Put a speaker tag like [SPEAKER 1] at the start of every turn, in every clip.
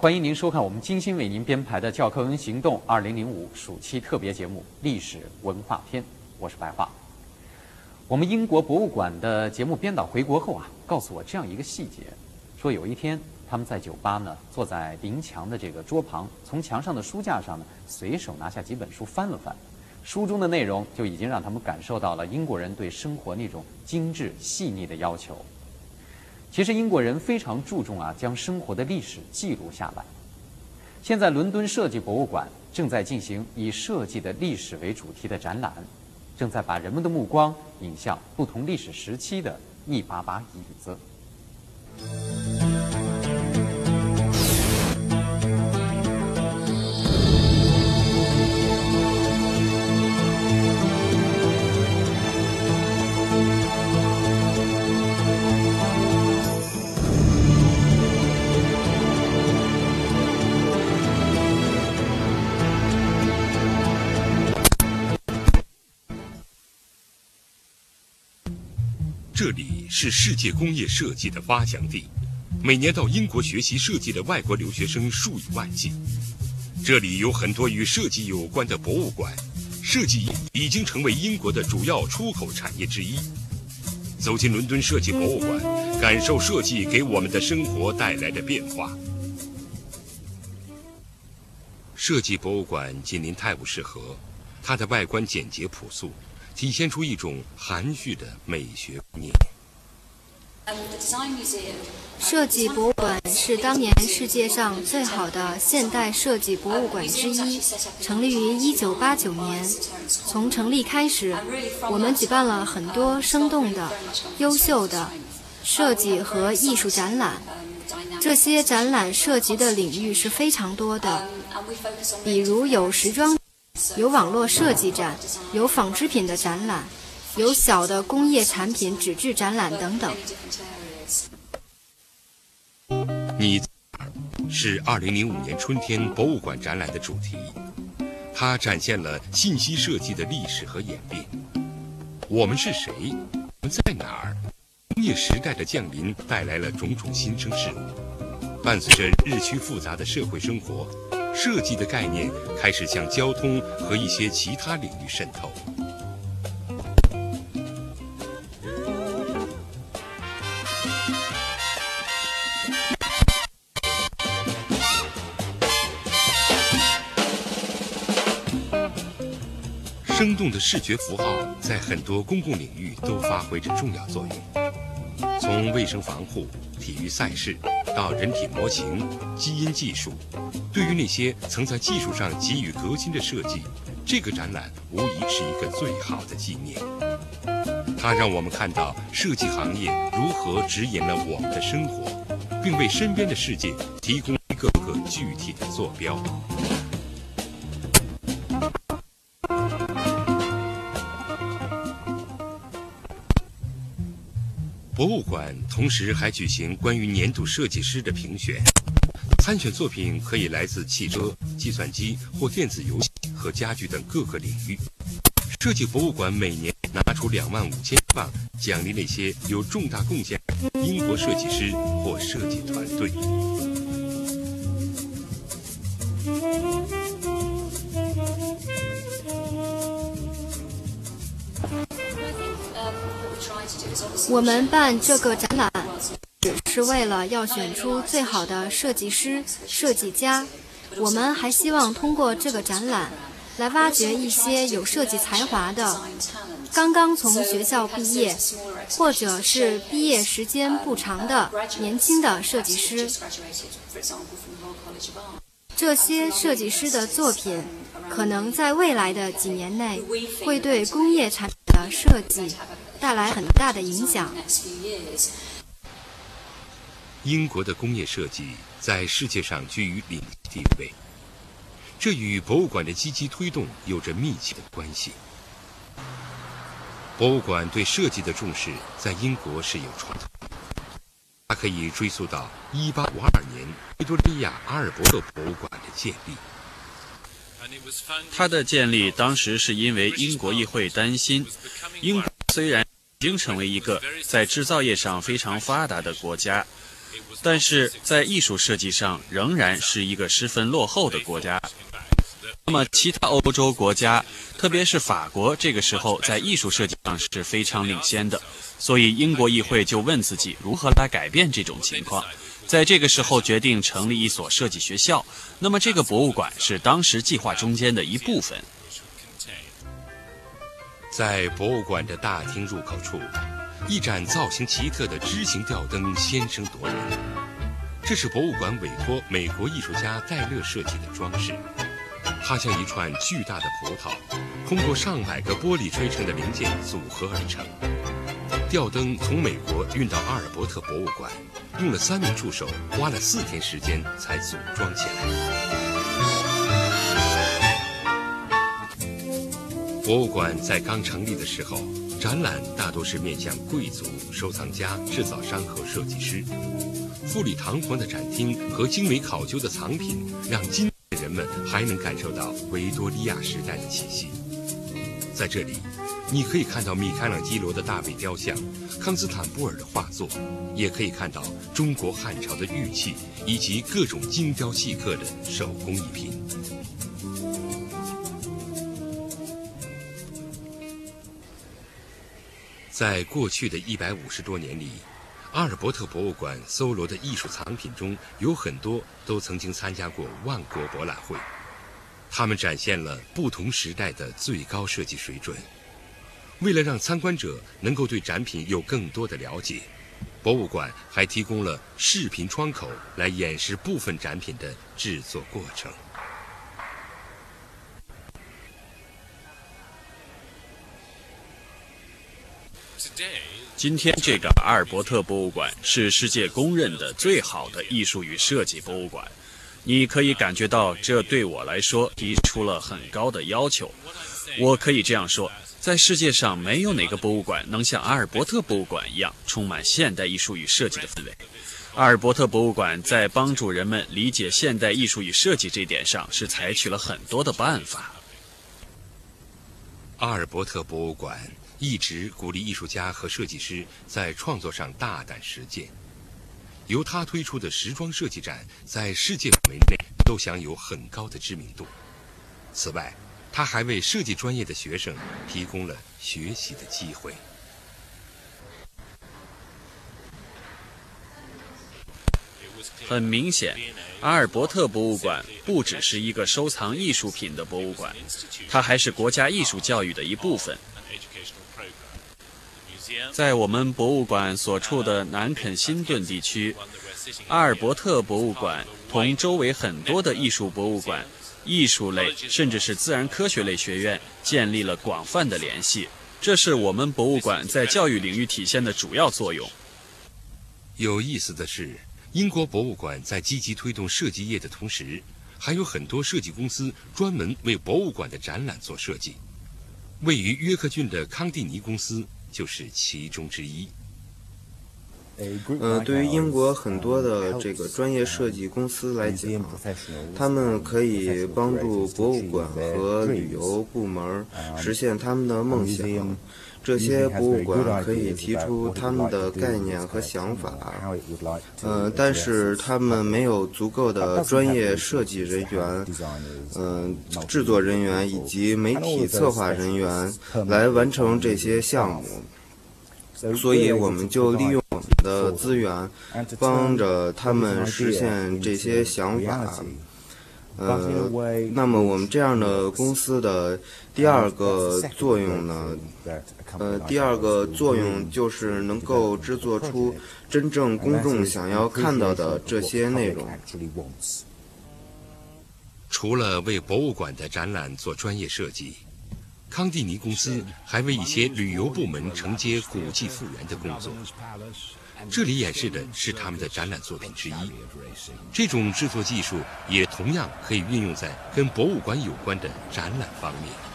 [SPEAKER 1] 欢迎您收看我们精心为您编排的《教科文行动2005》暑期特别节目《历史文化篇》，我是白桦。我们英国博物馆的节目编导回国后啊，告诉我这样一个细节：说有一天他们在酒吧呢，坐在临墙的这个桌旁，从墙上的书架上呢，随手拿下几本书翻了翻，书中的内容就已经让他们感受到了英国人对生活那种精致细腻的要求。其实英国人非常注重啊，将生活的历史记录下来。现在伦敦设计博物馆正在进行以设计的历史为主题的展览。正在把人们的目光引向不同历史时期的一把把椅子。
[SPEAKER 2] 这里是世界工业设计的发祥地，每年到英国学习设计的外国留学生数以万计。这里有很多与设计有关的博物馆，设计已经成为英国的主要出口产业之一。走进伦敦设计博物馆，感受设计给我们的生活带来的变化。设计博物馆紧邻泰晤士河，它的外观简洁朴素。体现出一种含蓄的美学观念。
[SPEAKER 3] 设计博物馆是当年世界上最好的现代设计博物馆之一，成立于1989年。从成立开始，我们举办了很多生动的、优秀的设计和艺术展览。这些展览涉及的领域是非常多的，比如有时装。有网络设计展，有纺织品的展览，有小的工业产品纸质展览等等。
[SPEAKER 2] 你是二零零五年春天博物馆展览的主题，它展现了信息设计的历史和演变。我们是谁？我们在哪儿？工业时代的降临带来了种种新生事物，伴随着日趋复杂的社会生活。设计的概念开始向交通和一些其他领域渗透。生动的视觉符号在很多公共领域都发挥着重要作用，从卫生防护。体育赛事到人体模型、基因技术，对于那些曾在技术上给予革新的设计，这个展览无疑是一个最好的纪念。它让我们看到设计行业如何指引了我们的生活，并为身边的世界提供一个个具体的坐标。博物馆同时还举行关于年度设计师的评选，参选作品可以来自汽车、计算机或电子游戏和家具等各个领域。设计博物馆每年拿出两万五千镑奖励那些有重大贡献的英国设计师或设计团队。
[SPEAKER 3] 我们办这个展览，是为了要选出最好的设计师、设计家。我们还希望通过这个展览，来挖掘一些有设计才华的、刚刚从学校毕业，或者是毕业时间不长的年轻的设计师。这些设计师的作品，可能在未来的几年内，会对工业产品的设计。带来很大的影响。
[SPEAKER 2] 英国的工业设计在世界上居于领地位，这与博物馆的积极推动有着密切的关系。博物馆对设计的重视在英国是有传统，它可以追溯到1852年维多利亚阿尔伯特博物馆的建立。
[SPEAKER 4] 它的建立当时是因为英国议会担心英国。虽然已经成为一个在制造业上非常发达的国家，但是在艺术设计上仍然是一个十分落后的国家。那么，其他欧洲国家，特别是法国，这个时候在艺术设计上是非常领先的。所以，英国议会就问自己如何来改变这种情况。在这个时候，决定成立一所设计学校。那么，这个博物馆是当时计划中间的一部分。
[SPEAKER 2] 在博物馆的大厅入口处，一盏造型奇特的枝形吊灯先声夺人。这是博物馆委托美国艺术家戴勒设计的装饰。它像一串巨大的葡萄，通过上百个玻璃吹成的零件组合而成。吊灯从美国运到阿尔伯特博物馆，用了三名助手，花了四天时间才组装起来。博物馆在刚成立的时候，展览大多是面向贵族、收藏家、制造商和设计师。富丽堂皇的展厅和精美考究的藏品，让今。人们还能感受到维多利亚时代的气息。在这里，你可以看到米开朗基罗的大卫雕像、康斯坦布尔的画作，也可以看到中国汉朝的玉器以及各种精雕细刻的手工艺品。在过去的一百五十多年里。阿尔伯特博物馆搜罗的艺术藏品中有很多都曾经参加过万国博览会，他们展现了不同时代的最高设计水准。为了让参观者能够对展品有更多的了解，博物馆还提供了视频窗口来演示部分展品的制作过程。
[SPEAKER 4] 今天，这个阿尔伯特博物馆是世界公认的最好的艺术与设计博物馆。你可以感觉到，这对我来说提出了很高的要求。我可以这样说，在世界上没有哪个博物馆能像阿尔伯特博物馆一样充满现代艺术与设计的氛围。阿尔伯特博物馆在帮助人们理解现代艺术与设计这点上是采取了很多的办法。
[SPEAKER 2] 阿尔伯特博物馆。一直鼓励艺术家和设计师在创作上大胆实践。由他推出的时装设计展在世界范围内都享有很高的知名度。此外，他还为设计专业的学生提供了学习的机会。
[SPEAKER 4] 很明显，阿尔伯特博物馆不只是一个收藏艺术品的博物馆，它还是国家艺术教育的一部分。在我们博物馆所处的南肯辛顿地区，阿尔伯特博物馆同周围很多的艺术博物馆、艺术类甚至是自然科学类学院建立了广泛的联系。这是我们博物馆在教育领域体现的主要作用。
[SPEAKER 2] 有意思的是，英国博物馆在积极推动设计业的同时，还有很多设计公司专门为博物馆的展览做设计。位于约克郡的康蒂尼公司。就是其中之一。
[SPEAKER 5] 嗯，对于英国很多的这个专业设计公司来讲，他们可以帮助博物馆和旅游部门实现他们的梦想。这些博物馆可以提出他们的概念和想法，嗯，但是他们没有足够的专业设计人员、嗯，制作人员以及媒体策划人员来完成这些项目，所以我们就利用我们的资源，帮着他们实现这些想法。呃，那么我们这样的公司的第二个作用呢？呃，第二个作用就是能够制作出真正公众想要看到的这些内容。
[SPEAKER 2] 除了为博物馆的展览做专业设计，康蒂尼公司还为一些旅游部门承接古迹复原的工作。这里演示的是他们的展览作品之一。这种制作技术也同样可以运用在跟博物馆有关的展览方面。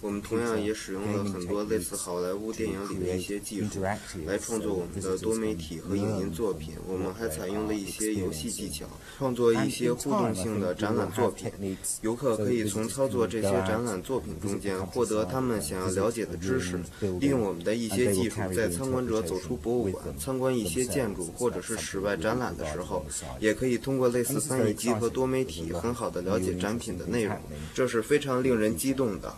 [SPEAKER 5] 我们同样也使用了很多类似好莱坞电影里的一些技术来创作我们的多媒体和影音作品。我们还采用了一些游戏技巧，创作一些互动性的展览作品。游客可以从操作这些展览作品中间获得他们想要了解的知识。利用我们的一些技术，在参观者走出博物馆、参观一些建筑或者是室外展览的时候，也可以通过类似翻译机和多媒体，很好的了解展品的内容。这是非常令人激动的。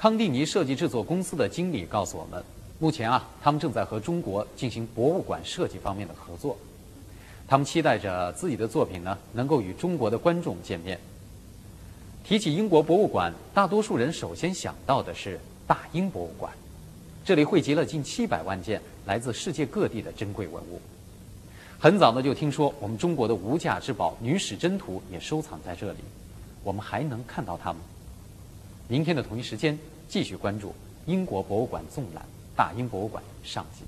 [SPEAKER 1] 康蒂尼设计制作公司的经理告诉我们，目前啊，他们正在和中国进行博物馆设计方面的合作。他们期待着自己的作品呢，能够与中国的观众见面。提起英国博物馆，大多数人首先想到的是大英博物馆，这里汇集了近七百万件来自世界各地的珍贵文物。很早呢就听说我们中国的无价之宝女史箴图也收藏在这里，我们还能看到它吗？明天的同一时间继续关注英国博物馆纵览大英博物馆上集。